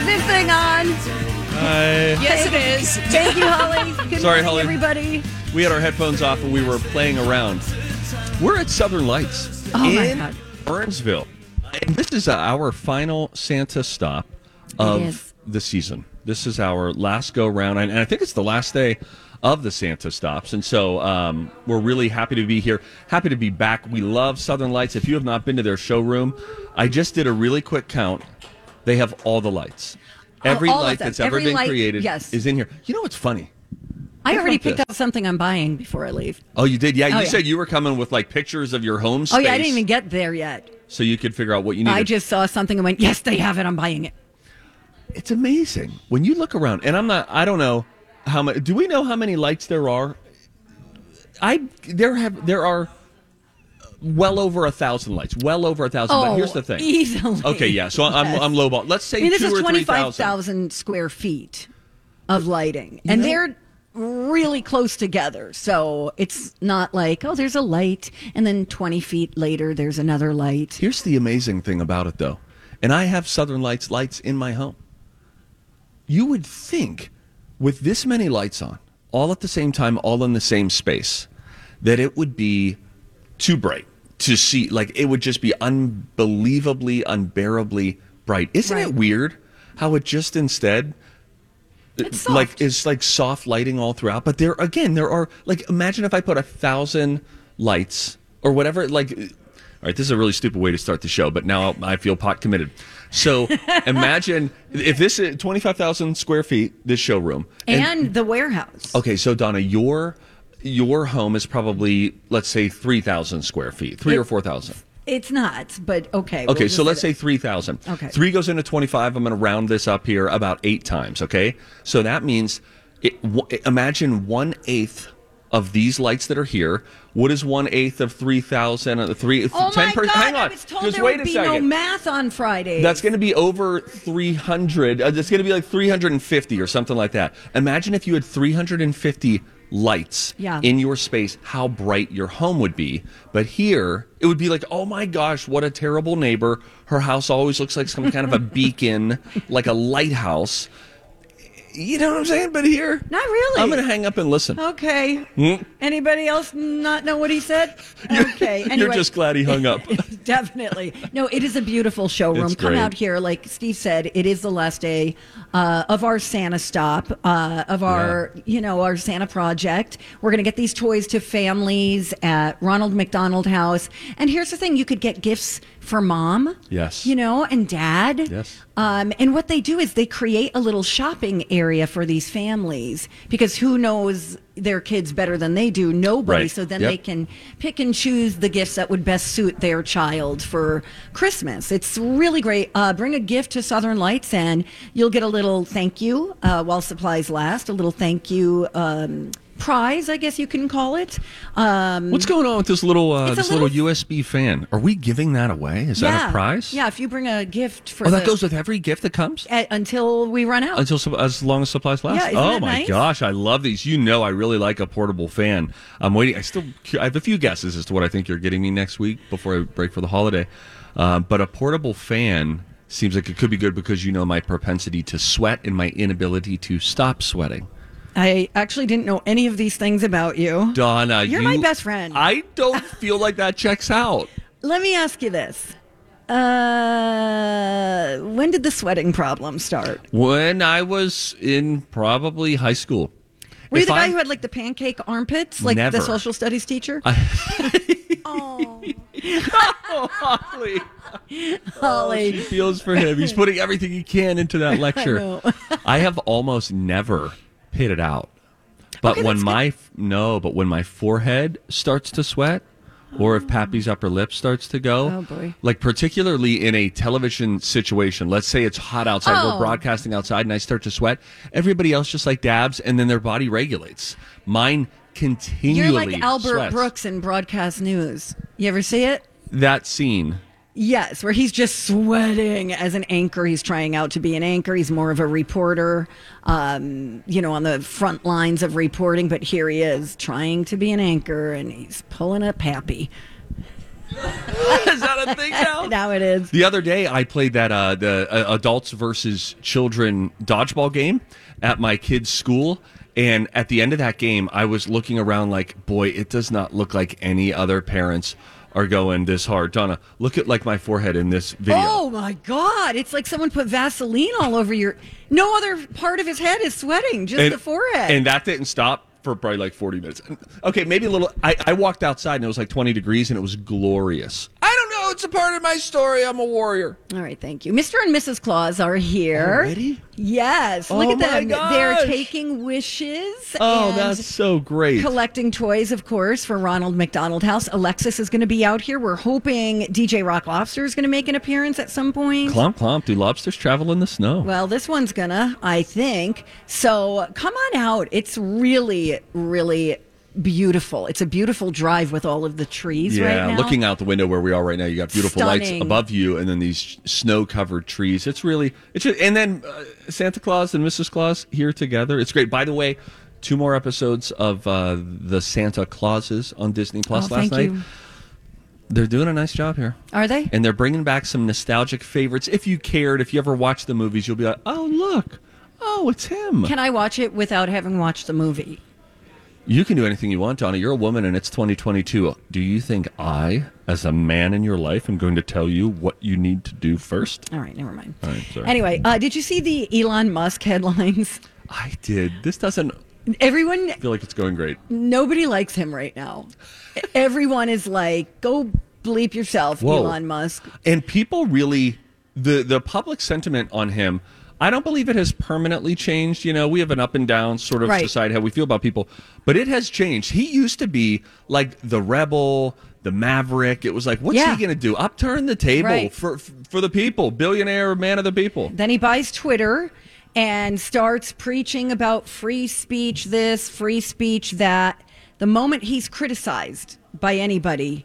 This thing on. Hi. Yes, it is. Thank you, Holly. Good Sorry, morning, Holly. everybody. We had our headphones off and we were playing around. We're at Southern Lights Oh, my in God. Burnsville. And this is uh, our final Santa stop of is. the season. This is our last go round. And I think it's the last day of the Santa stops. And so um, we're really happy to be here, happy to be back. We love Southern Lights. If you have not been to their showroom, I just did a really quick count. They have all the lights. Oh, Every all light that's ever Every been light- created yes. is in here. You know what's funny? I already picked this? out something I'm buying before I leave. Oh, you did? Yeah, Oh, you yeah. said you were coming with like pictures of your home space. Oh, yeah, I didn't even get there yet. So you could figure out what you need. I just saw something and went, yes, they have it. I'm buying it. it's amazing when you look around, and I'm not. I don't know how many. Do we know how many lights there are? I there have there are well over a thousand lights. Well over a thousand. but Oh, here's the thing. easily. Okay, yeah. So I'm Yes. I'm lowball. Let's say I mean, this two is or three thousand. 25,000 square feet of lighting. and know- they're really close together. So it's not like, oh, there's a light. And then 20 feet later, there's another light. Here's the amazing thing about it, though, and I have Southern Lights lights in my home. You would think, with this many lights on, all at the same time, all in the same space, that it would be too bright to see. Like it would just be unbelievably, unbearably bright. Isn't it weird how it just instead It's uh, like soft. is like soft lighting all throughout. But there again, there are like imagine if I put a thousand lights or whatever. Like, uh, all right, this is a really stupid way to start the show, but now I feel pot committed. So imagine if this is twenty five thousand square feet, this showroom, And, the warehouse. okay, so Donna, your your home is probably let's say three thousand square feet, three It- or four thousand. It's not, but okay. we'll Okay, so let's say say 3,000. Okay. Three goes into 25. I'm going to round this up here about eight times, okay? So that means it, w- imagine one eighth of these lights that are here. What is one eighth of 3,000? Uh, Three, Oh 10 my per- God! hang on. I was told Just there wait would a be second. no math on Friday. That's going to be over 300. Uh, it's going to be like 350 or something like that. Imagine if you had 350 lights Yeah. in your space, how bright your home would be. But here, it would be like, oh my gosh, what a terrible neighbor. Her house always looks like some kind of a beacon, like a lighthouse. You know what I'm saying? But here, Not really. I'm going to hang up and listen. Okay. Hmm? Anybody else not know what he said? Okay. You're just glad he hung up. Definitely. No, it is a beautiful showroom. Come out here. Like Steve said, it is the last day uh, of our Santa stop, uh, of our, you know, our Santa project. We're going to get these toys to families at Ronald McDonald House. And here's the thing you could get gifts for mom. Yes. You know, and dad. Yes. Um, and what they do is they create a little shopping area for these families because who knows their kids better than they do? Nobody. Right. So then Yep. they can pick and choose the gifts that would best suit their child for Christmas. It's really great. Uh, bring a gift to Southern Lights and you'll get a little thank you uh, while supplies last, a little thank you. Um, prize, I guess you can call it. Um, What's going on with this little uh, this little, little- USB fan? Are we giving that away? Is that a prize? Yeah, if you bring a gift for Oh, the, that goes with every gift that comes? a- until we run out. Until as long as supplies last. Yeah, oh my nice? gosh, I love these. You know, I really like a portable fan. I'm waiting. I still I have a few guesses as to what I think you're getting me next week before I break for the holiday. Uh, but a portable fan seems like it could be good because you know my propensity to sweat and my inability to stop sweating. I actually didn't know any of these things about you. Donna, You're you- my best friend. I don't feel like that checks out. Let me ask you this. Uh, when did the sweating problem start? When I was in probably high school. Were you If the guy I- who had like the pancake armpits, like Never. the social studies teacher? Oh, Holly. Holly. She feels for him. He's putting everything he can into that lecture. know. I, have almost never hit it out. But Okay, when my no, but when my forehead starts to sweat, or if Pappy's upper lip starts to go, Oh, boy. like particularly in a television situation, let's say it's hot outside, Oh. we're broadcasting outside, and I start to sweat. Everybody else just like dabs, and then their body regulates. Mine continually. You're like Albert sweats. Brooks in broadcast news. You ever see it? That scene. Yes, where he's just sweating as an anchor. He's trying out to be an anchor. He's more of a reporter, um, you know, on the front lines of reporting. But here he is trying to be an anchor, and he's pulling a pappy. Is that a thing now? Now it is. The other day, I played that uh, the uh, adults versus children dodgeball game at my kid's school, and at the end of that game, I was looking around like, boy, it does not look like any other parents are going this hard. Donna, look at like my forehead in this video. Oh my God! It's like someone put Vaseline all over your. No other part of his head is sweating, just and, the forehead. and that didn't stop for probably like 40 minutes. Okay, maybe a little. I, I walked outside and it was like 20 degrees and it was glorious. I don't know. It's a part of my story. I'm a warrior. All right, thank you. Mr. and Mrs. Claus are here. Already? Yes. Look Oh at my them. They're taking wishes. Oh, and that's so great. Collecting toys, of course, for Ronald McDonald House. Alexis is going to be out here. We're hoping DJ Rock Lobster is going to make an appearance at some point. Clomp, clomp. Do lobsters travel in the snow? Well, this one's gonna, I think. So come on out. It's really, really beautiful. It's a beautiful drive with all of the trees yeah, right now. looking out the window where we are right now, you got beautiful lights above you, and then these snow-covered trees. It's really, it's just, and then uh, Santa Claus and Mrs. Claus here together. It's great. By the way, two more episodes of uh, the Santa Clauses on Disney Plus Oh, last night. you. They're doing a nice job here. Are they? And they're bringing back some nostalgic favorites. If you cared, if you ever watched the movies, you'll be like, oh, look. Oh, it's him. Can I watch it without having watched the movie? You can do anything you want, Donna. You're a woman and it's 2022. Do you think I, as a man in your life, am going to tell you what you need to do first? All right, never mind. All right, sorry. Anyway, uh, did you see the Elon Musk headlines? I did. This doesn't Everyone, feel like it's going great. nobody likes him right now. Everyone is like, go bleep yourself, Whoa. Elon Musk. And people really, the, the public sentiment on him, I don't believe it has permanently changed. You know, we have an up and down sort of Right. decide how we feel about people, but it has changed. He used to be like the rebel, the maverick. It was like, what's Yeah. he going to do? Upturn the table Right. for for the people, billionaire, man of the people. Then he buys Twitter and starts preaching about free speech this, free speech that. The moment he's criticized by anybody,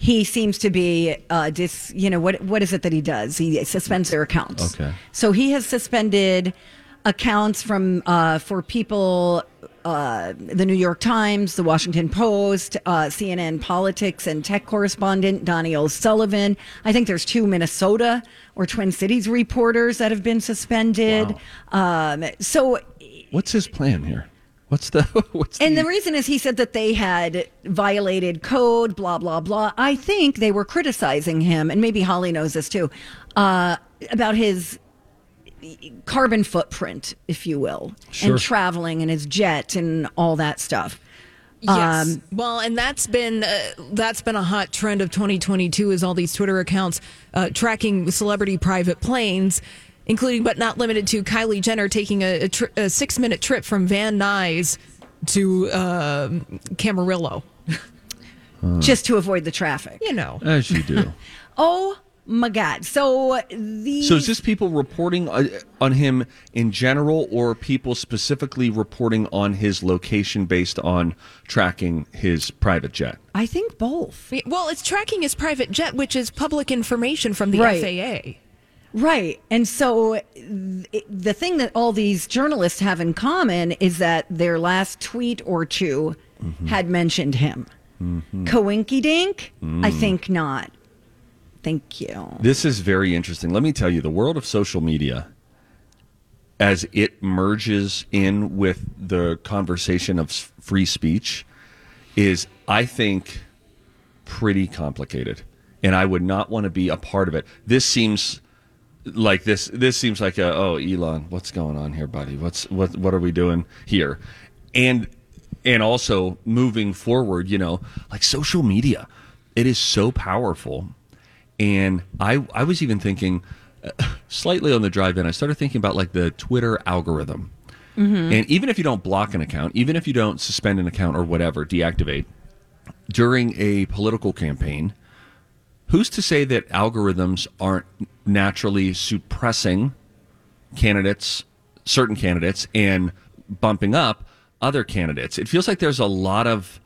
he seems to be uh, dis. You know what? What is it that he does? He suspends their accounts. Okay. So he has suspended accounts from uh, for people. Uh, the New York Times, the Washington Post, uh, CNN politics and tech correspondent Donie O'Sullivan. I think there's two Minnesota or Twin Cities reporters that have been suspended. Um, so What's his plan here? What's the what's and the, the reason is he said that they had violated code, blah, blah, blah. I think they were criticizing him, and maybe Holly knows this too, uh, about his carbon footprint, if you will, Sure. and traveling and his jet and all that stuff. Yes. Um, well, and that's been uh, that's been a hot trend of 2022 is all these Twitter accounts uh, tracking celebrity private planes, including but not limited to Kylie Jenner taking a, a, tri- a six minute trip from Van Nuys to uh, Camarillo. Just to avoid the traffic. You know, as you do. Oh my God. So the. So is this people reporting uh, on him in general, or people specifically reporting on his location based on tracking his private jet? I think both. well, it's tracking his private jet, which is public information from the Right. FAA. Right. And so th- the thing that all these journalists have in common is that their last tweet or 2 mm-hmm. had mentioned him. Mm-hmm. Coinky dink? I mm. think not. Thank you. This is very interesting. Let me tell you, the world of social media, as it merges in with the conversation of free speech, is, I think, pretty complicated. and I would not want to be a part of it. This seems like this. This seems like a oh Elon, what's going on here, buddy? What's what what are we doing here? And and also moving forward, you know, like social media, it is so powerful. And I I was even thinking uh, slightly on the drive in. I started thinking about like the Twitter algorithm. And even if you don't block an account, even if you don't suspend an account or whatever, deactivate during a political campaign, who's to say that algorithms aren't naturally suppressing candidates, certain candidates, and bumping up other candidates? It feels like there's a lot of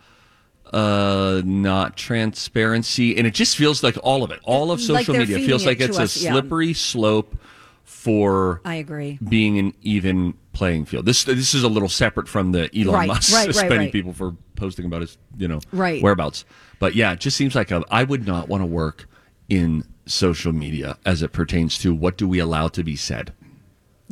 uh not transparency and it just feels like all of it all of social they're media feels like it's us, a yeah. slippery slope for I agree. being an even playing field. This this is a little separate from the Elon Right, Musk right, suspending right. people for posting about his you know Right. whereabouts. But yeah, it just seems like a, I would not want to work in social media as it pertains to what do we allow to be said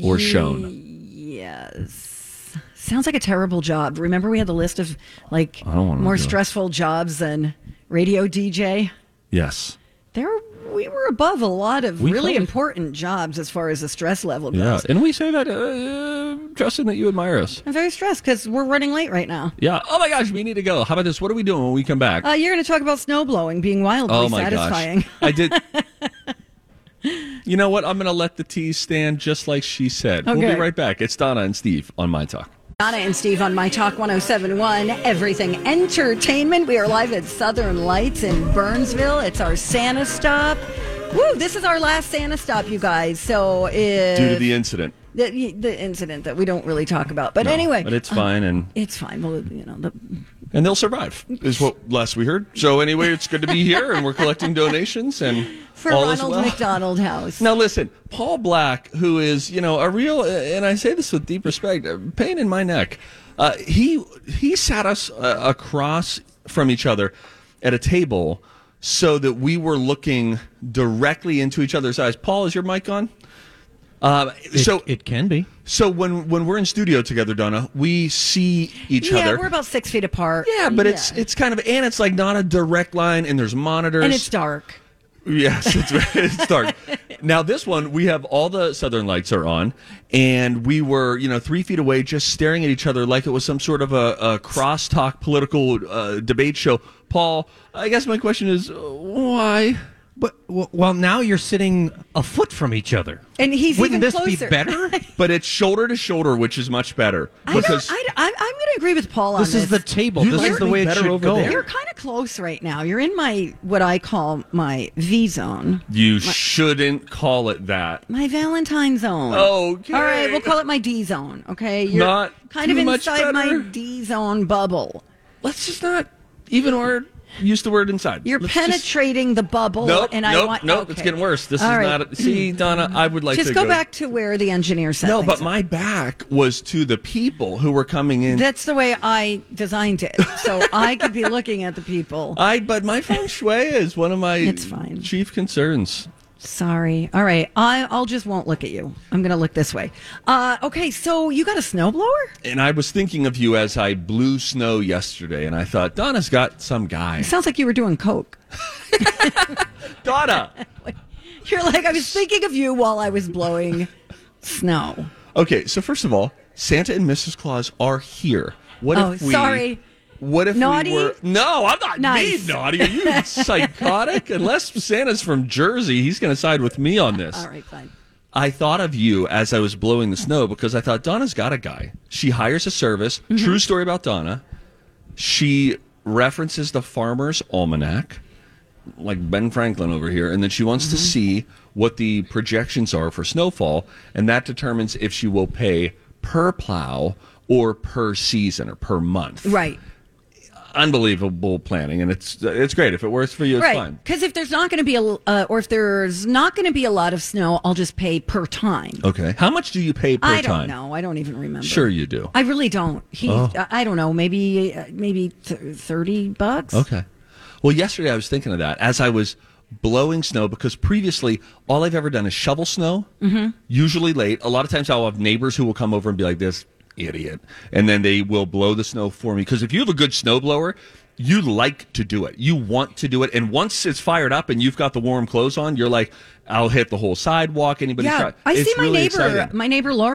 or shown. Yes. Sounds like a terrible job. Remember, we had the list of like more do it. stressful jobs than radio DJ. Yes. There, we were above a lot of We really important jobs as far as the stress level Yeah, and we say that, uh, Justin, that you admire us. I'm very stressed because we're running late right now. Yeah. Oh my gosh, we need to go. How about this? What are we doing when we come back? Uh, you're going to talk about snow blowing being wildly oh my satisfying. gosh, I did. you know what? I'm going to let the teas stand just like she said. We'll be right back. It's Donna and Steve on my talk. Donna and Steve on My Talk 1071, Everything Entertainment. We are live at Southern Lights in Burnsville. It's our Santa stop. Woo, this is our last Santa stop, you guys. So, if, Due to the incident. the, the incident that we don't really talk about. But No, anyway, but it's fine, and it's fine. Well, you know, the, and they'll survive. Is what last we heard. So anyway, it's good to be here, and we're collecting donations and for all Ronald well. McDonald House. Now listen, Paul Black, who is you know a real, and I say this with deep respect, a pain in my neck. Uh, he he sat us uh, across from each other at a table so that we were looking directly into each other's eyes. Paul, is your mic on? Uh, so it can be. so when when we're in studio together, Donna, we see each yeah, other. Yeah, we're about six feet apart. yeah, but it's it's kind of and it's like not a direct line, and there's monitors, and it's dark. Yes, it's, it's dark. now this one, we have all the southern lights are on, and we were, you know, three feet away, just staring at each other like it was some sort of a, a crosstalk political uh, debate show. Paul, I guess my question is, uh, why? But well, now you're sitting a foot from each other. And he's Wouldn't even this closer. be better? But it's shoulder to shoulder, which is much better I don't, because I, I, I'm going to agree with Paul on this this. is the table. You This like is the way it better should over go. there? You're kind of close right now. You're in my what I call my V zone, you shouldn't call it that. my Valentine zone. Okay. All right, we'll call it my D zone. Okay, you're Not kind of too much inside my. D zone bubble. Let's just not even word use the word inside. You're Let's just- penetrating the bubble, Nope, and I nope, want. nope. okay. It's getting worse. This All is right. not. A, see, Donna, I would like to. Just to go back to where the engineer said. No, but are. my back was to the people who were coming in. That's the way I designed it, so I could be looking at the people. I but my feng shui is one of my It's fine. chief concerns. Sorry. All right, I, I'll just won't look at you. I'm going to look this way. Uh, okay, so you got a snowblower? And I was thinking of you as I blew snow yesterday, and I thought Donna's got some guy. Sounds like you were doing coke. Donna. You're like I was thinking of you while I was blowing snow. Okay, so first of all, Santa and Mrs. Claus are here. What Oh, if we? sorry. What if Naughty? we were? No, I'm not Nice. being naughty. Are you psychotic? Unless Santa's from Jersey, he's going to side with me on this. All right, fine. I thought of you as I was blowing the snow because I thought Donna's got a guy. She hires a service. Mm-hmm. True story about Donna. She references the Farmer's Almanac, like Ben Franklin over here, and then she wants to Mm-hmm. see what the projections are for snowfall, and that determines if she will pay per plow or per season or per month. Right. Unbelievable planning, and it's it's great. If it works for you, it's right. fine. Because if there's not going to be a, uh, or if there's not going to be a lot of snow, I'll just pay per time. Okay. How much do you pay per time? I don't time? know. I don't even remember. Sure, you do. I really don't. He, Oh. I I don't know. Maybe, uh, maybe th- thirty bucks. Okay. Well, yesterday I was thinking of that as I was blowing snow because previously all I've ever done is shovel snow, mm-hmm. usually late. A lot of times I'll have neighbors who will come over and be like, this idiot. And then they will blow the snow for me. Because if you have a good snow blower, you like to do it. You want to do it. And once it's fired up and you've got the warm clothes on, you're like, I'll hit the whole sidewalk. Anybody yeah, try? I It's see my really neighbor, exciting. my neighbor Laura.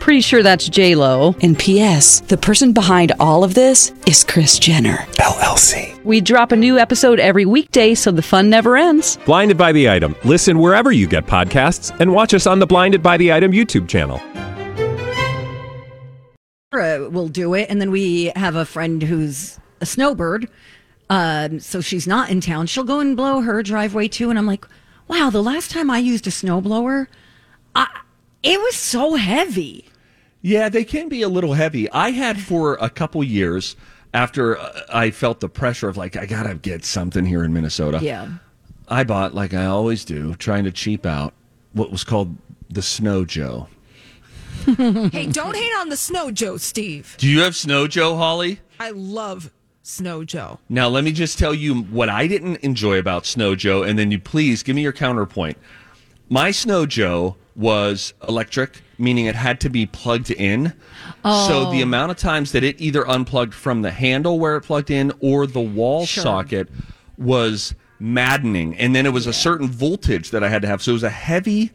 Pretty sure that's J Lo. And P.S. The person behind all of this is Kris Jenner. LLC. We drop a new episode every weekday, so the fun never ends. Blinded by the item. Listen wherever you get podcasts, and watch us on the Blinded by the Item YouTube channel. Laura will do it, and then we have a friend who's a snowbird. Um, so she's not in town. She'll go and blow her driveway too. And I'm like, wow, the last time I used a snowblower, I, it was so heavy. Yeah, they can be a little heavy. I had for a couple years after uh, I felt the pressure of like I gotta get something here in Minnesota. Yeah. I bought like I always do, trying to cheap out what was called the Snow Joe. hey, don't hate on the Snow Joe, Steve. Do you have Snow Joe, Holly? I love Snow Joe. Now let me just tell you what I didn't enjoy about Snow Joe, and then you please give me your counterpoint. My Snow Joe was electric, meaning it had to be plugged in. Oh. So the amount of times that it either unplugged from the handle where it plugged in or the wall socket was maddening. And then it was a certain voltage that I had to have. So it was a heavy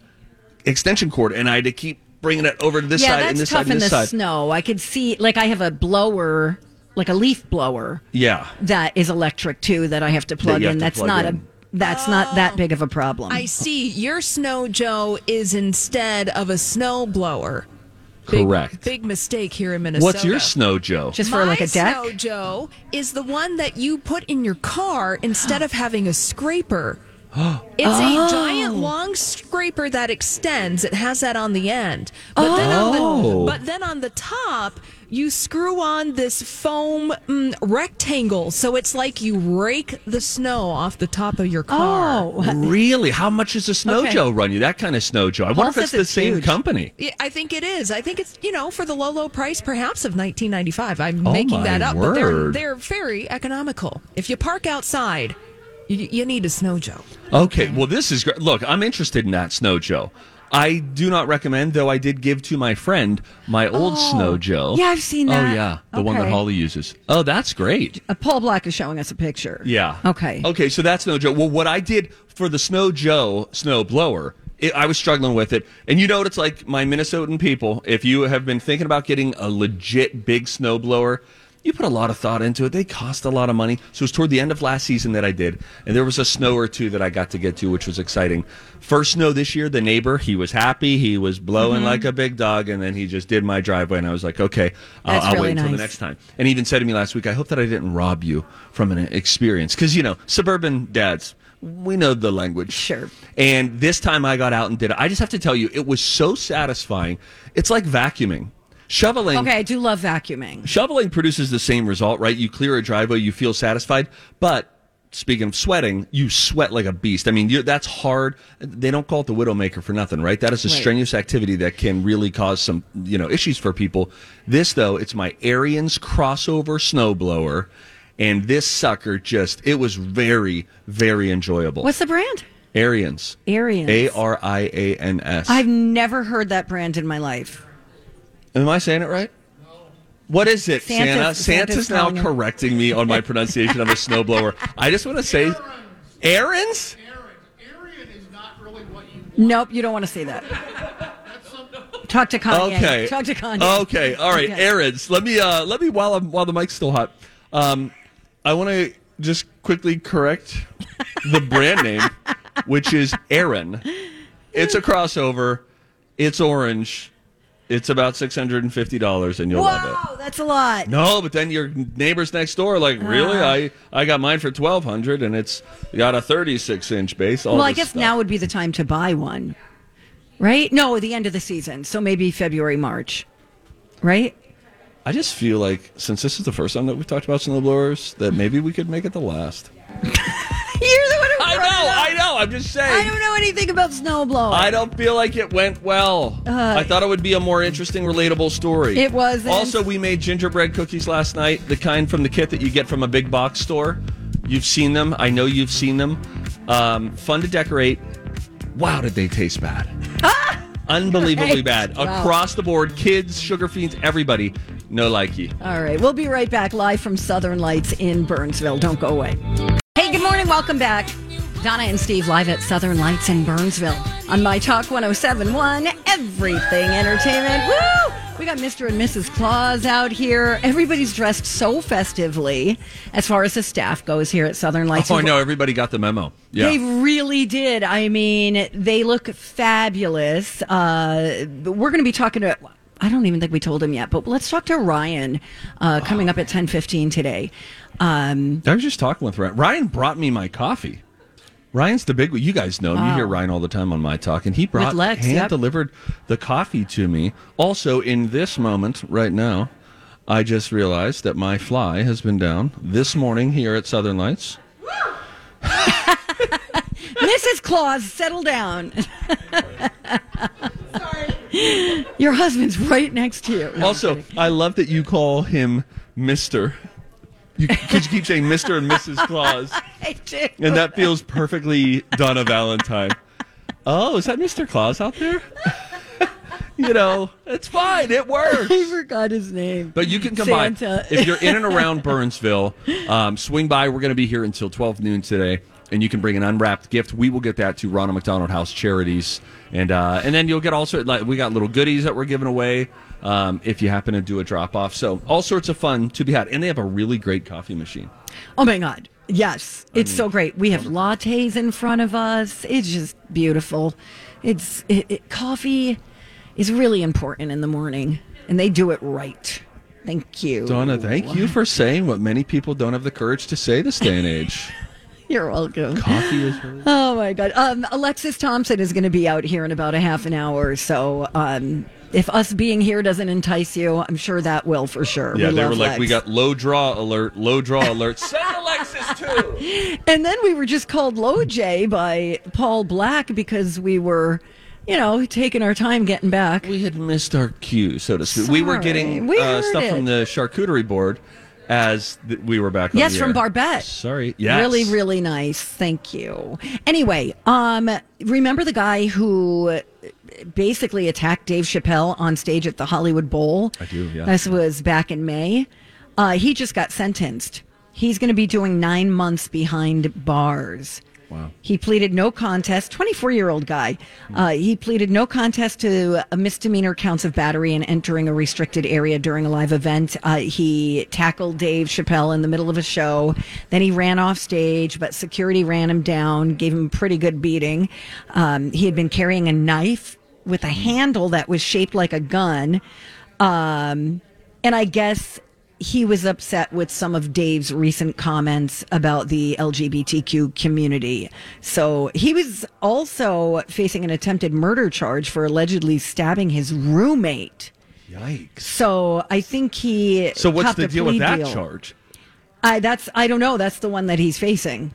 extension cord, and I had to keep bringing it over to this yeah, side and that's this tough side and in this the side. snow. I could see, like, I have a blower, like a leaf blower Yeah. that is electric too that I have to plug in. That's plug not in. A that's not that um, big of a problem. I see. Your Snow Joe is instead of a snow blower. Big, Correct. Big mistake here in Minnesota. What's your Snow Joe? Just for My like a deck. Snow Joe is the one that you put in your car instead of having a scraper. It's Oh. a giant long scraper that extends. It has that on the end. But then on Oh. the but then on the top you screw on this foam mm, rectangle so it's like you rake the snow off the top of your car. Oh, Really? How much does a Snow Okay. Joe run you? That kind of Snow Joe. I wonder Paul if it's says the it's same company. Yeah, I think it is. I think it's you know for the low low price perhaps of 1995. I'm Oh, making that up, but they're they're very economical. If you park outside, you, you need a snow Joe. Okay, well, this is great. Look, I'm interested in that Snow Joe. I do not recommend, though I did give to my friend my old Snow Joe. Yeah, I've seen Oh, yeah. The one that Holly uses. Oh, that's great. Uh, Paul Black is showing us a picture. Yeah. Okay. Okay, so that's Snow Joe. Well, what I did for the Snow Joe snow blower, it, I was struggling with it. And you know what it's like, my Minnesotan people, if you have been thinking about getting a legit big snow blower, you put a lot of thought into it. They cost a lot of money. So it was toward the end of last season that I did. And there was a snow or two that I got to get to, which was exciting. First snow this year, the neighbor, he was happy. He was blowing Mm-hmm. like a big dog. And then he just did my driveway. And I was like, okay, I'll, I'll really wait until the next time. And he even said to me last week, I hope that I didn't rob you from an experience. Because, you know, suburban dads, we know the language. Sure. And this time I got out and did it. I just have to tell you, it was so satisfying. It's like vacuuming. Shoveling. Okay, I do love vacuuming. Shoveling produces the same result, right? You clear a driveway, you feel satisfied, but speaking of sweating, you sweat like a beast. I mean, you're, that's hard. They don't call it the widowmaker for nothing, right? That is a Right. strenuous activity that can really cause some, you know, issues for people. This though, it's my Ariens crossover snowblower, and this sucker just it was very, very enjoyable. What's the brand? Ariens? Ariens. A R I A N S. I've never heard that brand in my life. Am I saying it right? What is it, Santa's- Santa? Santa's Santa's now calling correcting me on my pronunciation of a snowblower. I just want to say, Aaron's. Aaron is not really what you nope, you don't want to say that. Talk to Kanye. Okay. Talk to Kanye. Okay. All right, Okay. Aaron's. Let me. Uh, let me while I'm while the mic's still hot. Um, I want to just quickly correct the brand name, which is Aaron. It's a crossover. It's orange. It's about six hundred and fifty dollars, and you'll love it. Wow, that's a lot. No, but then your neighbors next door are like, really? Ah. I I got mine for twelve hundred, and it's got a thirty-six inch base. Well, I guess stuff. now would be the time to buy one, right? No, the end of the season. So maybe February, March, right? I just feel like since this is the first time that we've talked about snowblowers, that maybe we could make it the last. You're the one who I know. I know. I'm just saying. I don't know anything about snowblowing. I don't feel like it went well. Uh, I thought it would be a more interesting, relatable story. It wasn't. Also, we made gingerbread cookies last night, the kind from the kit that you get from a big box store. You've seen them. I know you've seen them. Um, fun to decorate. Wow, did they taste bad? Unbelievably Right. bad. Wow. Across the board, kids, sugar fiends, everybody. No likey. All right, we'll be right back live from Southern Lights in Burnsville. Don't go away. Hey, good morning. Welcome back. Donna and Steve live at Southern Lights in Burnsville on My Talk 1071, Everything Entertainment. Woo! We got Mr. and Mrs. Claus out here. Everybody's dressed so festively as far as the staff goes here at Southern Lights. Oh, I know. Everybody got the memo. Yeah. They really did. I mean, they look fabulous. Uh, we're going to be talking to. I don't even think we told him yet, but let's talk to Ryan uh, coming up at ten fifteen today. Um, I was just talking with Ryan. Ryan brought me my coffee. Ryan's the big. You guys know him. You hear Ryan all the time on my talk, and he brought Lex, hand yep. delivered the coffee to me. Also, in this moment, right now, I just realized that my fly has been down this morning here at Southern Lights. Mrs. Claus, settle down. Sorry. Your husband's right next to you. No, also, I love that you call him Mister. Because you keep saying Mister and Mrs. Claus, I do. and that feels perfectly Donna Valentine. Oh, is that Mr. Claus out there? you know, it's fine. It works. I forgot his name. But you can come by if you're in and around Burnsville. Um, swing by. We're going to be here until 12 noon today, and you can bring an unwrapped gift. We will get that to Ronald McDonald House Charities, and uh, and then you'll get all sorts. Like we got little goodies that we're giving away um, if you happen to do a drop off. So all sorts of fun to be had, and they have a really great coffee machine. Oh my God. Yes. It's so great. We have lattes in front of us. It's just beautiful. It's it, it, coffee is really important in the morning, and they do it right. Thank you. Donna, thank you for saying what many people don't have the courage to say this day and age. You're welcome. Coffee is really. Oh my God. Um, Alexis Thompson is going to be out here in about a half an hour. So um, if us being here doesn't entice you, I'm sure that will for sure. Yeah, We they were like, Lex. we got low draw alert, low draw alert. Send Alexis too. And then we were just called Low J by Paul Black because we were, you know, taking our time getting back. We had missed our cue, so to speak. We were getting We uh, stuff it. from the charcuterie board as th- we were back. On Yes, from. Barbette. Sorry, yes. Really, really nice. Thank you. Anyway, um, remember the guy who basically attacked Dave Chappelle on stage at the Hollywood Bowl? I do, yeah. This was back in May. Uh, he just got sentenced. He's going to be doing nine months behind bars. Wow. He pleaded no contest. 24 year old guy. Uh, he pleaded no contest to a misdemeanor counts of battery and entering a restricted area during a live event. Uh, he tackled Dave Chappelle in the middle of a show. Then he ran off stage, but security ran him down, gave him a pretty good beating. Um, he had been carrying a knife with a handle that was shaped like a gun. Um, and I guess he was upset with some of Dave's recent comments about the LGBTQ community. So he was also facing an attempted murder charge for allegedly stabbing his roommate. Yikes. So I think he. So what's the deal with that deal. charge? I that's I don't know. That's the one that he's facing.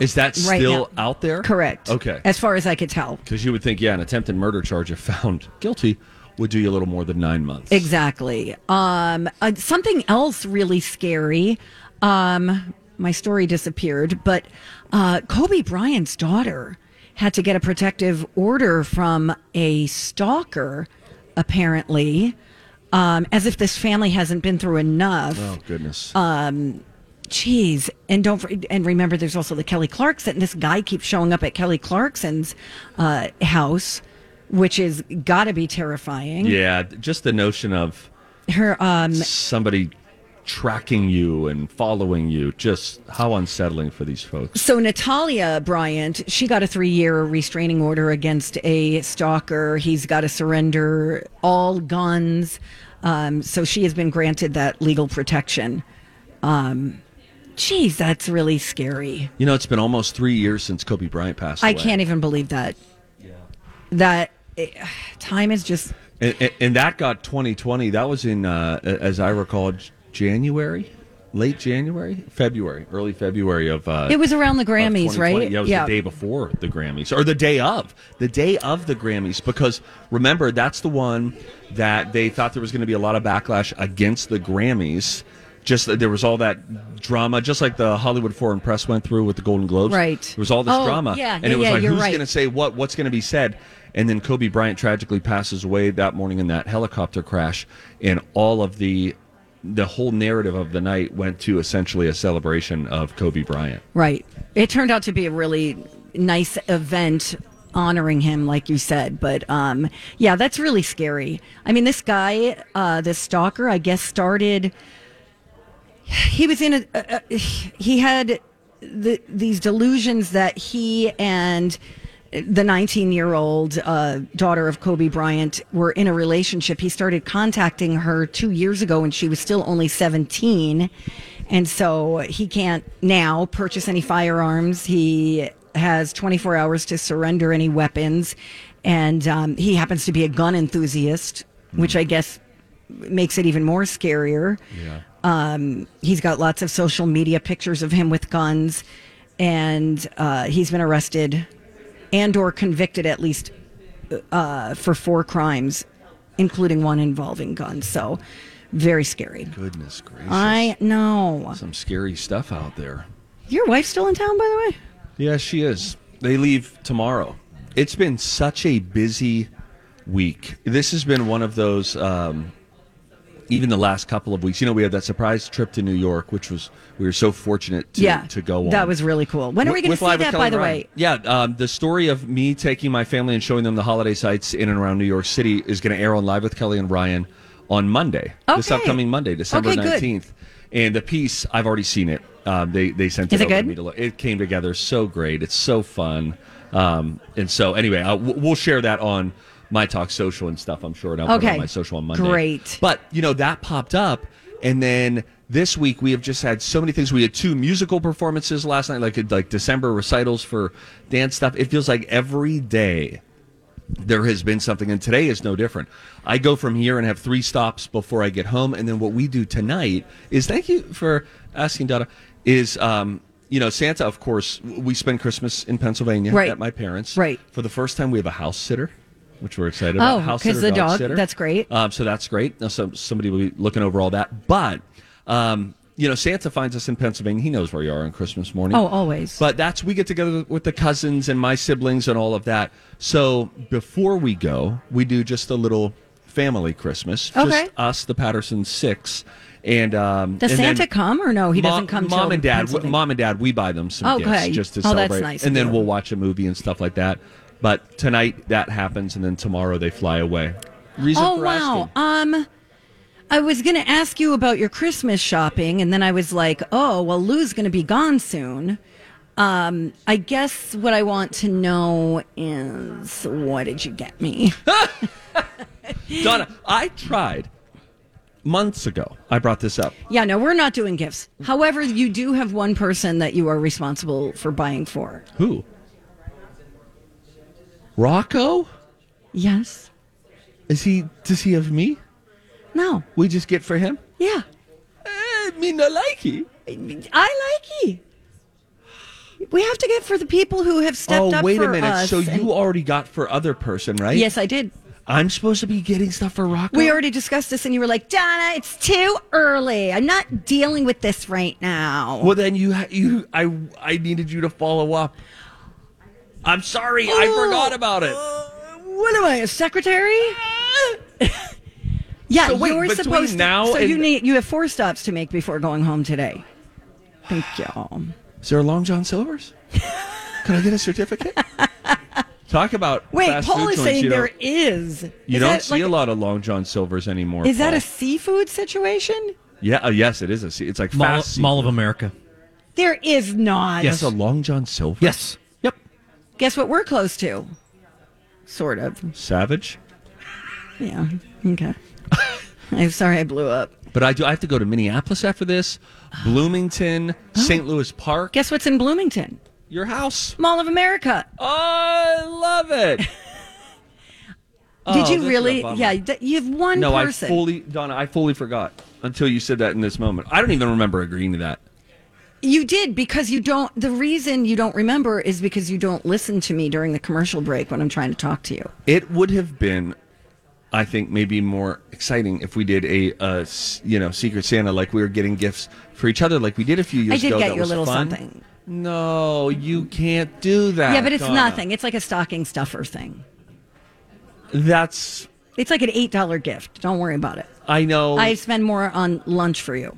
Is that Right still now. out there? Correct. Okay. As far as I could tell. Because you would think, yeah, an attempted murder charge, if found guilty, would do you a little more than nine months. Exactly. Um, uh, something else really scary. Um, my story disappeared, but uh, Kobe Bryant's daughter had to get a protective order from a stalker, apparently, um, as if this family hasn't been through enough. Oh goodness. Jeez, and don't and remember, there's also the Kelly Clarkson. This guy keeps showing up at Kelly Clarkson's uh, house, which is got to be terrifying. yeah, just the notion of Her um, somebody tracking you and following you. Just how unsettling for these folks. So Natalia Bryant, she got a three-year restraining order against a stalker. He's got to surrender all guns. Um, so she has been granted that legal protection. Um, geez, that's really scary. You know, it's been almost three years since Kobe Bryant passed I away. can't even believe that. Yeah. That eh, time is just And, and, and that got 2020. That was in, uh, as I recall, January, late January, February, early February of. Uh, It was around the Grammys, right? Yeah, it was Yeah. the day before the Grammys, or the day of, the day of the Grammys. Because remember, that's the one that they thought there was going to be a lot of backlash against the Grammys. Just there was all that drama, just like the Hollywood Foreign Press went through with the Golden Globes. Right. There was all this Oh, drama, yeah, and yeah, it was yeah, like, who's right. going to say what? What's going to be said? And then Kobe Bryant tragically passes away that morning in that helicopter crash, and all of the the whole narrative of the night went to essentially a celebration of Kobe Bryant. Right. It turned out to be a really nice event honoring him, like you said. But um, yeah, that's really scary. I mean, this guy, uh, this stalker, I guess started. He was in a. a, a he had the, these delusions that he and the 19 year old uh, daughter of Kobe Bryant were in a relationship. He started contacting her two years ago when she was still only 17. And so he can't now purchase any firearms. He has 24 hours to surrender any weapons. And um, he happens to be a gun enthusiast, which I guess makes it even more scarier. Yeah. Um, he's got lots of social media pictures of him with guns, and uh, he's been arrested and or convicted at least uh, for four crimes, including one involving guns. So, very scary. Goodness gracious! I know. Some scary stuff out there. Your wife's still in town, by the way. Yeah, she is. They leave tomorrow. It's been such a busy week. This has been one of those. Um, even the last couple of weeks, you know, we had that surprise trip to New York, which was we were so fortunate to, yeah, to go on. That was really cool. When are we going to see that? By the Ryan. way, yeah, um, the story of me taking my family and showing them the holiday sites in and around New York City is going to air on Live with Kelly and Ryan on Monday, this upcoming Monday, December Okay, nineteenth. And the piece, I've already seen it. Um, they they sent it, it over to me to look. It came together so great. It's so fun. Um, and so anyway, uh, we'll share that on my talk social and stuff. I'm sure, and I'll put on my social on Monday. Great. But you know that popped up, and then this week we have just had so many things. We had two musical performances last night, like like December recitals for dance stuff. It feels like every day there has been something, and today is no different. I go from here and have three stops before I get home, and then what we do tonight is thank you for asking, Dada. Is um, you know Santa? Of course, we spend Christmas in Pennsylvania Right. at my parents. Right. For the first time, we have a house sitter. Which we're excited about. Oh, House 'cause sitter, the dog, sitter. that's great. Um, so that's great. So somebody will be looking over all that. But um, you know, Santa finds us in Pennsylvania. He knows where you are on Christmas morning. Oh, always. But that's we get together with the cousins and my siblings and all of that. So before we go, we do just a little family Christmas. Okay. Just us, the Patterson six. And um, does and Santa come or no? He mom, doesn't come. Mom and dad, mom and dad, we buy them some Okay. gifts just to Oh, that's celebrate, nice and then we'll watch a movie and stuff like that. But tonight that happens, and then tomorrow they fly away. Reason oh for wow. asking. Um, I was going to ask you about your Christmas shopping, and then I was like, oh well, Lou's going to be gone soon. Um, I guess what I want to know is what did you get me? Donna, I tried months ago. I brought this up. yeah, no, we're not doing gifts. However, you do have one person that you are responsible for buying for. Who? Rocco? Yes. Is he? Does he have me? No. We just get for him. Yeah. Eh, me no like it. I like you. We have to get for the people who have stepped Oh, up Oh, wait a minute. So and- you already got for other person, right? Yes, I did. I'm supposed to be getting stuff for Rocco. We already discussed this, and you were like, Donna, it's too early. I'm not dealing with this right now. Well, then you you I I needed you to follow up. I'm sorry, I Oh. forgot about it. What am I, a secretary? yeah, So wait, you're between supposed to. now so you need you have four stops to make before going home today. Thank you. Is there a Long John Silver's? Can I get a certificate? Talk about Wait, fast Paul food is joints saying you there don't- is. You Is don't that see like- a lot of Long John Silver's anymore. Is that a seafood situation? Yeah, uh, yes, it is a. se- It's like Mall, fast. Mall of America. There is not. Yes, a Long John Silver. Yes. Guess what we're close to? Sort of. Savage. Yeah. Okay. I'm sorry I blew up. But I do. I have to go to Minneapolis after this. Bloomington, oh. St. Louis Park. Guess what's in Bloomington? Your house. Mall of America. Oh, I love it. Oh, Did this you a really? bummer. Yeah, th- you have one no, person. I fully, Donna, I fully forgot until you said that in this moment. I don't even remember agreeing to that. You did because you don't. The reason you don't remember is because you don't listen to me during the commercial break when I'm trying to talk to you. It would have been, I think, maybe more exciting if we did a, uh, you know, Secret Santa like we were getting gifts for each other, like we did a few years I did ago. get that you a little fun. something. No, you can't do that. yeah, but it's Donna. nothing. It's like a stocking stuffer thing. That's. It's like an eight dollar gift. Don't worry about it. I know. I spend more on lunch for you.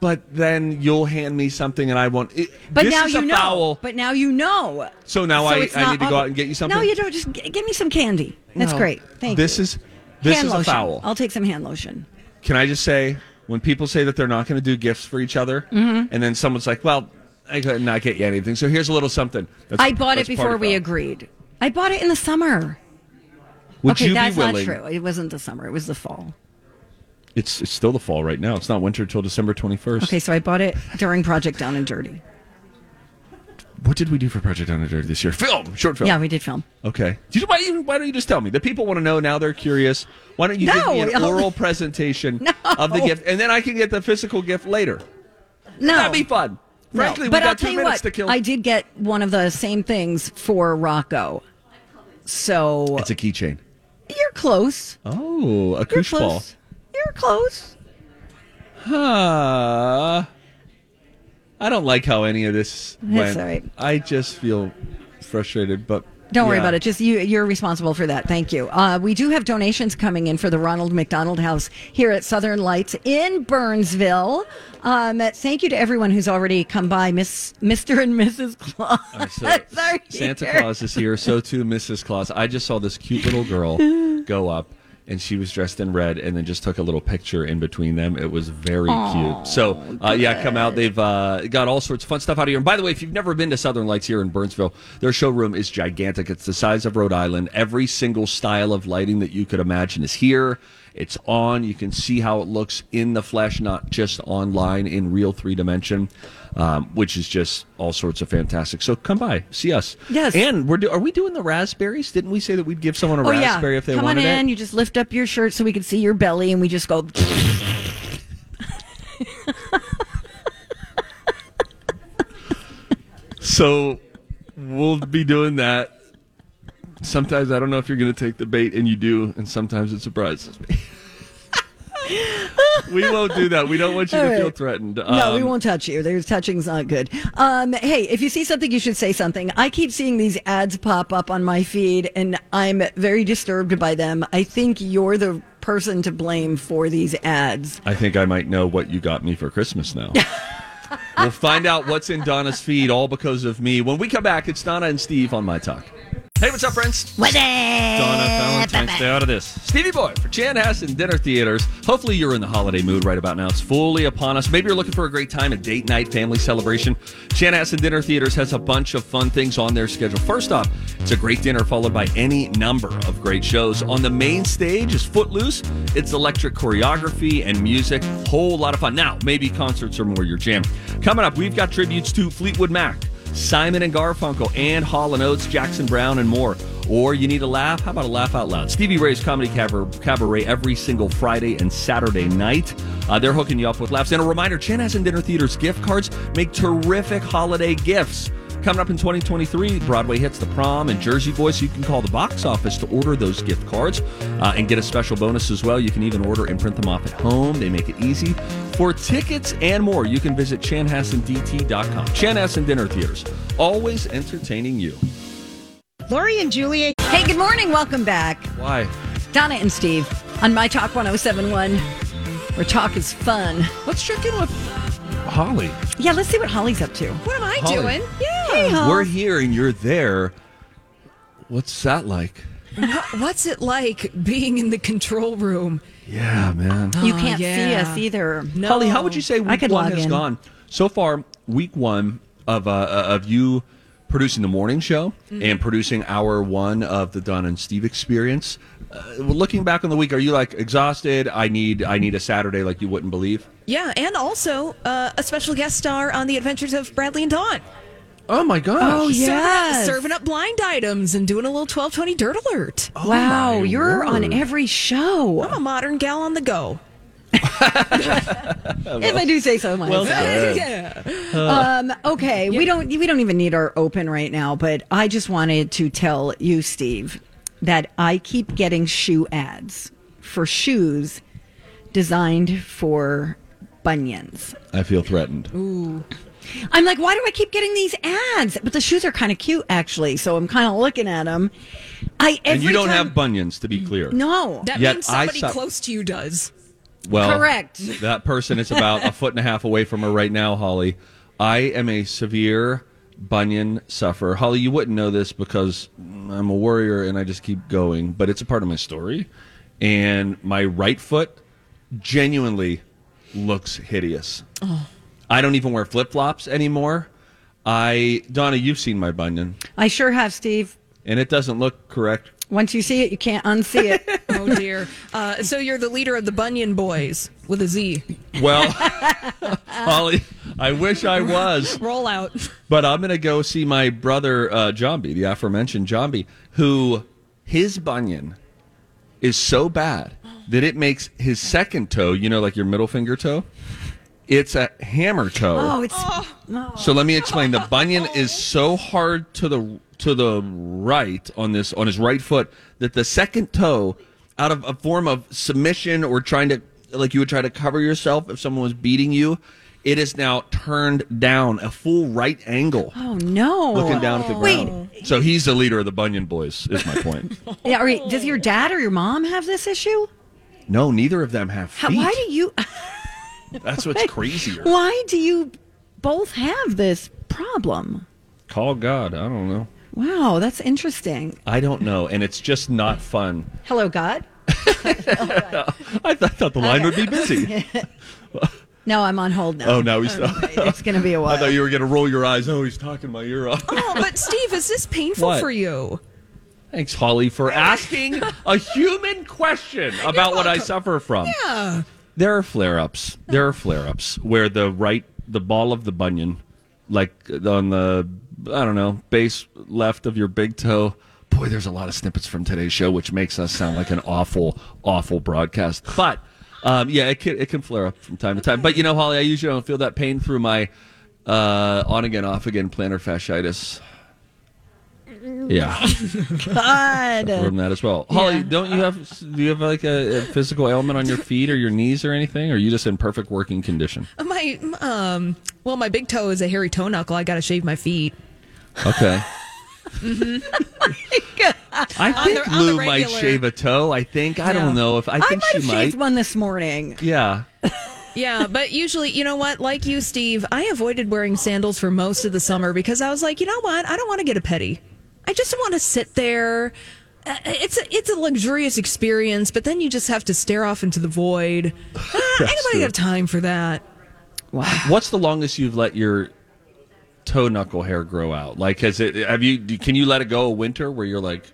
But then you'll hand me something and I won't. It, But this now is you a know. foul. But now you know. So now I, I not need to go out and get you something. No, you don't. Just g- give me some candy. That's No. great. Thank this you. is this hand is lotion. a foul. I'll take some hand lotion. Can I just say when people say that they're not going to do gifts for each other, Mhm. and then someone's like, "Well, I could not get you anything," so here's a little something. That's- I bought it before we foul. agreed. I bought it in the summer. Would okay, that's not true. It wasn't the summer. It was the fall. It's it's still the fall right now. It's not winter till December twenty first. Okay, so I bought it during Project Down and Dirty. What did we do for Project Down and Dirty this year? Film, short film. Yeah, we did film. Okay. Do you, why, you- why don't you just tell me? The people want to know now. They're curious. Why don't you give me an oral presentation No. of the gift, and then I can get the physical gift later. No, That'd be fun. No, Frankly, we but got I'll two tell you minutes what. to kill. I did get one of the same things for Rocco. So It's a keychain. you're close. Oh, a You're koosh ball. close. You're close. Huh. I don't like how any of this That's went. all right. I just feel frustrated, but Don't worry about it. Just you, you're responsible for that. Thank you. Uh, we do have donations coming in for the Ronald McDonald House here at Southern Lights in Burnsville. Um, thank you to everyone who's already come by, Miss, Mr. and Mrs. Claus. So, are Santa here. Claus is here. So too, Mrs. Claus. I just saw this cute little girl go up, and she was dressed in red, and then just took a little picture in between them. It was very cute. So, uh, yeah, come out. They've uh, got all sorts of fun stuff out here. And by the way, if you've never been to Southern Lights here in Burnsville, their showroom is gigantic. It's the size of Rhode Island. Every single style of lighting that you could imagine is here. It's on. You can see how it looks in the flesh, not just online in real three dimension, um, which is just all sorts of fantastic. So come by, see us. Yes. And we're do- are we doing the raspberries? Didn't we say that we'd give someone a Oh, yeah. raspberry if they Come wanted on in. it? You just lift up your shirt so we can see your belly, and we just go. So we'll be doing that. Sometimes I don't know if you're going to take the bait, and you do, and sometimes it surprises me. we won't do that. We don't want you All to right. feel threatened. No, we Um, won't touch you. There's touching's not good. Um, hey, if you see something, you should say something. I keep seeing these ads pop up on my feed, and I'm very disturbed by them. I think you're the person to blame for these ads. I think I might know what you got me for Christmas now. we'll find out what's in Donna's feed, all because of me. When we come back, it's Donna and Steve on My Talk. Hey, what's up, friends? What is up? Donna Valentine, stay out of this. Stevie Boy for Chanhassen Dinner Theaters. Hopefully, you're in the holiday mood right about now. It's fully upon us. Maybe you're looking for a great time, a date night, family celebration. Chanhassen Dinner Theaters has a bunch of fun things on their schedule. First off, it's a great dinner followed by any number of great shows. On the main stage is Footloose. It's electric choreography and music. Whole lot of fun. Now, maybe concerts are more your jam. Coming up, we've got tributes to Fleetwood Mac. Simon and Garfunkel, and Hall & Oates, Jackson Browne, and more. Or you need a laugh? How about a laugh out loud? Stevie Ray's Comedy Cabaret, every single Friday and Saturday night. Uh, they're hooking you up with laughs. And a reminder, Chanhassen Dinner Theater's gift cards make terrific holiday gifts. Coming up in 2023, Broadway hits the prom and Jersey Boys. You can call the box office to order those gift cards uh, and get a special bonus as well. You can even order and print them off at home. They make it easy. For tickets and more, you can visit chanhassendt.com. Chanhassen Dinner Theaters, always entertaining you. Lori and Julia. Hey, good morning. Welcome back. Why? Donna and Steve on My Talk 1071, where talk is fun. Let's check in with Holly. Yeah, let's see what Holly's up to. What am I Holly. doing? Yeah. Hey, Holly. We're here and you're there. What's that like? What's it like being in the control room? Yeah, man. You Oh, can't see yeah. us either. No. Holly, how would you say I week could one log has in. gone so far? Week one of uh, uh, of you producing the morning show Mm-hmm. and producing hour one of the Don and Steve experience. Uh, looking back on the week, are you like exhausted? I need I need a Saturday like you wouldn't believe. Yeah, and also uh, a special guest star on the Adventures of Bradley and Dawn. Oh my gosh! Oh, Serving serving up blind items and doing a little twelve twenty dirt alert. wow, Oh, my you're on every show. I'm a modern gal on the go. if I do say so myself. yeah. Um, okay, we don't we don't even need our open right now, but I just wanted to tell you, Steve, that I keep getting shoe ads for shoes designed for bunions. I feel threatened. I'm like, why do I keep getting these ads? But the shoes are kind of cute, actually. So I'm kind of looking at them. I and you don't time- have bunions, to be clear. no. That Yet means somebody suck. close to you does. Well, Correct. That person is about a foot and a half away from her right now, Holly. I am a severe bunion sufferer. Holly, you wouldn't know this because I'm a warrior and I just keep going, but it's a part of my story. And my right foot genuinely looks hideous. Oh. I don't even wear flip flops anymore. I Donna, you've seen my bunion, I sure have, Steve. and it doesn't look correct. Once you see it, you can't unsee it. Oh dear. Uh, so you're the leader of the Bunyan Boys with a Z. Well, Holly, I wish I was. Roll out. But I'm going to go see my brother, uh, Jambi, the aforementioned Jambi, who his bunion is so bad that it makes his second toe, you know, like your middle finger toe, it's a hammer toe. oh, it's no. So let me explain. The bunion is so hard to the to the right on this on his right foot that the second toe, out of a form of submission or trying to like you would try to cover yourself if someone was beating you, it is now turned down a full right angle, Oh no! looking down at the ground. Wait. So he's the leader of the bunion boys. Is my point. yeah, wait, does your dad or your mom have this issue? no, neither of them have How, feet. why do you? That's what's crazier. Why do you both have this problem? Call God. I don't know. Wow, that's interesting. I don't know, and it's just not fun. Hello, God. I, th- I thought the line would be busy. No, I'm on hold now. Oh, now he's. Oh, it's going to be a while. I thought you were going to roll your eyes. Oh, he's talking my ear off. Oh, but Steve, is this painful What? for you? Thanks, Holly, for asking a human question about what I suffer from. Yeah. There are flare ups. There are flare ups where the right, the ball of the bunion, like on the, I don't know, base left of your big toe. Boy, there's a lot of snippets from today's show, which makes us sound like an awful, awful broadcast. But um, yeah, it can, it can flare up from time to time. But you know, Holly, I usually don't feel that pain through my uh, on again, off again plantar fasciitis. Yeah, God. from that as well. Holly, don't you have do you have like a, a physical ailment on your feet or your knees or anything? Or are you just in perfect working condition? My um well my big toe is a hairy toe knuckle. I gotta shave my feet. Okay. I think the- Lou might shave a toe. I think. I Yeah. don't know if I I think might have she shaved might. one this morning. Yeah. Yeah, but usually, you know what? Like you, Steve, I avoided wearing sandals for most of the summer because I was like, you know what? I don't want to get a pedi. I just want to sit there. Uh, It's a, it's a luxurious experience, but then you just have to stare off into the void. Uh, anybody have time for that? Wow. What's the longest you've let your toe knuckle hair grow out? Like, has it? Have you? Can you let it go a winter where you're like,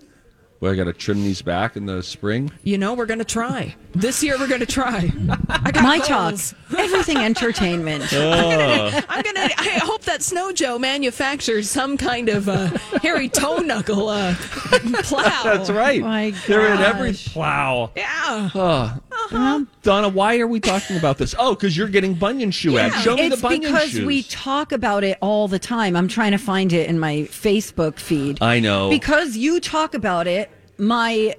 well, I got to trim these back in the spring? You know, we're going to try. This year, we're going to try. I got My goals. talks, everything entertainment. I'm gonna. I hope that Snow Joe manufactures some kind of uh, hairy toe knuckle uh, plow. That's right. My gosh, They're in every plow. Yeah. huh Donna, why are we talking about this? Oh, because you're getting bunion shoe ads. Show me It's the bunion shoe. because shoes. we talk about it all the time. I'm trying to find it in my Facebook feed. I know. Because you talk about it, my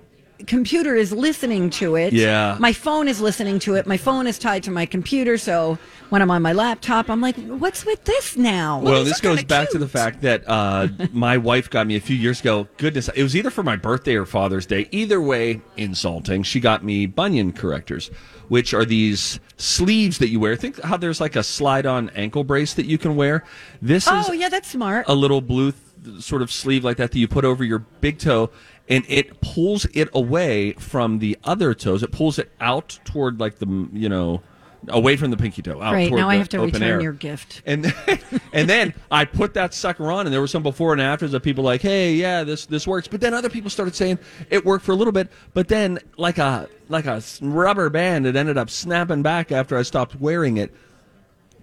computer is listening to it. Yeah. My phone is listening to it. My phone is tied to my computer, so when I'm on my laptop, I'm like, what's with this now? Well, this goes back to the fact that uh, my wife got me a few years ago. Goodness, it was either for my birthday or Father's Day. Either way, insulting. She got me bunion correctors, which are these sleeves that you wear. Think how there's like a slide-on ankle brace that you can wear. This oh, is yeah, that's smart. a little blue sort of sleeve like that that you put over your big toe, and it pulls it away from the other toes. It pulls it out toward like the you know away from the pinky toe. Out Right now, I have to return air. your gift. And then, and then I put that sucker on, and there were some before and afters of people like, "Hey, yeah, this this works." But then other people started saying it worked for a little bit, but then like a like a rubber band, it ended up snapping back after I stopped wearing it.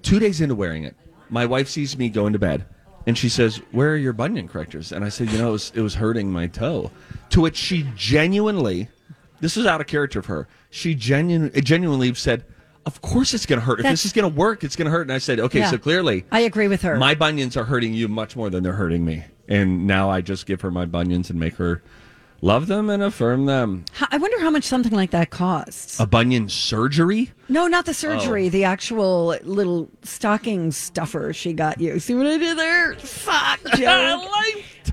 Two days into wearing it, my wife sees me going to bed, and she says, "Where are your bunion correctors?" And I said, "You know, it was, it was hurting my toe." To which she genuinely, this is out of character of her. She genuine, genuinely said. Of course, it's going to hurt. If That's- this is going to work, it's going to hurt. And I said, okay, Yeah. so clearly, I agree with her. my bunions are hurting you much more than they're hurting me. And now I just give her my bunions and make her love them and affirm them. How- I wonder how much something like that costs. A bunion surgery? No, not the surgery. Oh. The actual little stocking stuffer she got you. See what I did there? Fuck, Joe.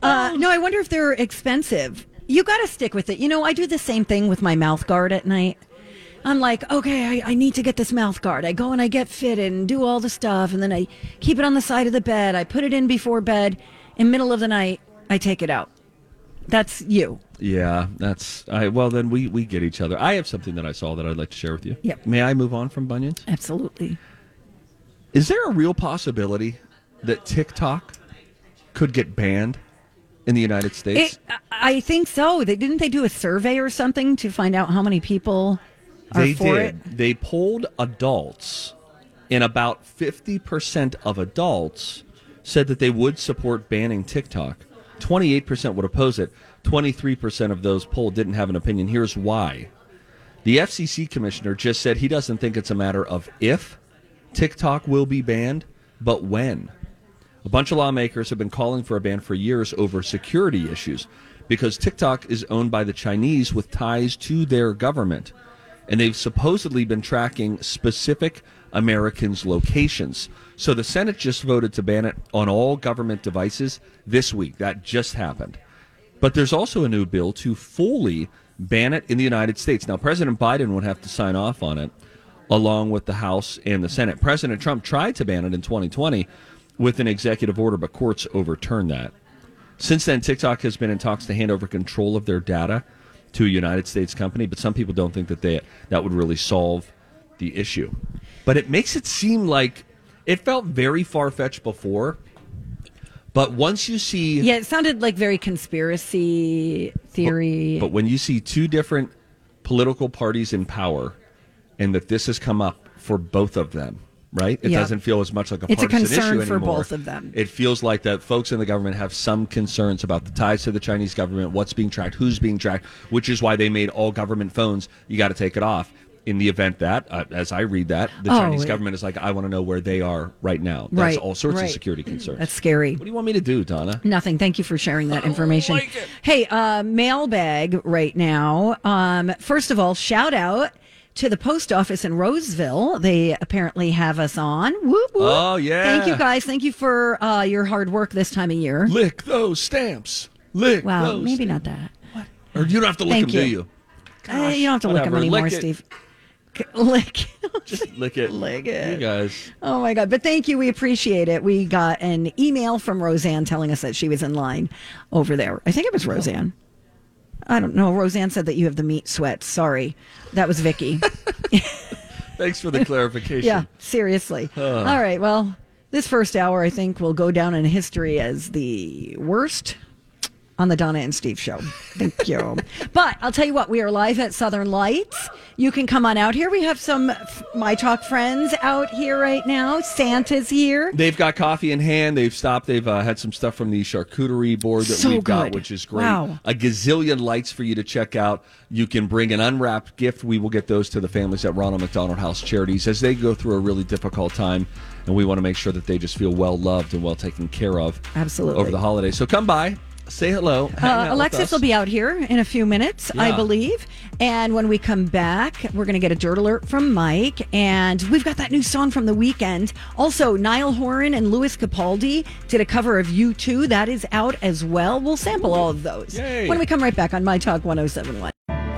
uh, no, I wonder if they're expensive. You got to stick with it. You know, I do the same thing with my mouth guard at night. I'm like, okay, I, I need to get this mouth guard. I go and I get fitted and do all the stuff, and then I keep it on the side of the bed. I put it in before bed. In middle of the night, I take it out. That's you. Yeah, that's I. Well, then we we get each other. I have something that I saw that I'd like to share with you. Yep. May I move on from bunions? Absolutely. Is there a real possibility that TikTok could get banned in the United States? It, I I think so. They didn't they do a survey or something to find out how many people are they for did. it? They polled adults, and about fifty percent of adults said that they would support banning TikTok. Twenty-eight percent would oppose it. Twenty-three percent of those polled didn't have an opinion. Here's why: the FCC commissioner just said he doesn't think it's a matter of if TikTok will be banned, but when. A bunch of lawmakers have been calling for a ban for years over security issues because TikTok is owned by the Chinese with ties to their government. And they've supposedly been tracking specific Americans' locations. So the Senate just voted to ban it on all government devices this week. That just happened. But there's also a new bill to fully ban it in the United States. Now, President Biden would have to sign off on it, along with the House and the Senate. President Trump tried to ban it in 2020 with an executive order, but courts overturned that. Since then, TikTok has been in talks to hand over control of their data to a United States company, but some people don't think that they that would really solve the issue. But it makes it seem like it felt very far fetched before. But once you see Yeah, it sounded like very conspiracy theory. But when you see two different political parties in power, and that this has come up for both of them, right? It Yeah. doesn't feel as much like a It's a concern for both of them. It feels like that folks in the government have some concerns about the ties to the Chinese government, what's being tracked, who's being tracked, which is why they made all government phones. You got to take it off. In the event that, uh, as I read that, the Oh, Chinese government is like, I want to know where they are right now. That's Right, all sorts right. of security concerns. That's scary. What do you want me to do, Donna? Nothing. Thank you for sharing that information. Hey, uh, mailbag right now. Um, first of all, shout out to the post office in Roseville. They apparently have us on. Whoop, whoop. Oh, yeah. Thank you guys. Thank you for uh, your hard work this time of year. Lick those stamps. Lick Well, those maybe not that. Or you don't have to lick Thank them, do you. you? Uh, you don't have to lick them anymore, Lick. Steve. Lick. Just lick it. Lick it. You guys. Oh my God. But thank you. We appreciate it. We got an email from Roseanne telling us that she was in line over there. I think it was Roseanne. I don't know. Roseanne said that you have the meat sweats. Sorry. That was Vicky. Thanks for the clarification. yeah, seriously. All right. Well, this first hour, I think, will go down in history as the worst on the Donna and Steve show. Thank you. but I'll tell you what, we are live at Southern Lights. You can come on out here. We have some f- My Talk friends out here right now. Santa's here. They've got coffee in hand. They've stopped. They've uh, had some stuff from the charcuterie board that So we've got, which is great. Wow. A gazillion lights for you to check out. You can bring an unwrapped gift. We will get those to the families at Ronald McDonald House Charities as they go through a really difficult time. And we want to make sure that they just feel well loved and well taken care of Absolutely. over the holidays. So come by, say hello. Uh, Alexis will be out here in a few minutes, I believe. And when we come back, we're going to get a dirt alert from Mike. And we've got that new song from The Weeknd. Also, Niall Horan and Lewis Capaldi did a cover of U2. That is out as well. We'll sample all of those Yay. when we come right back on My Talk 1071.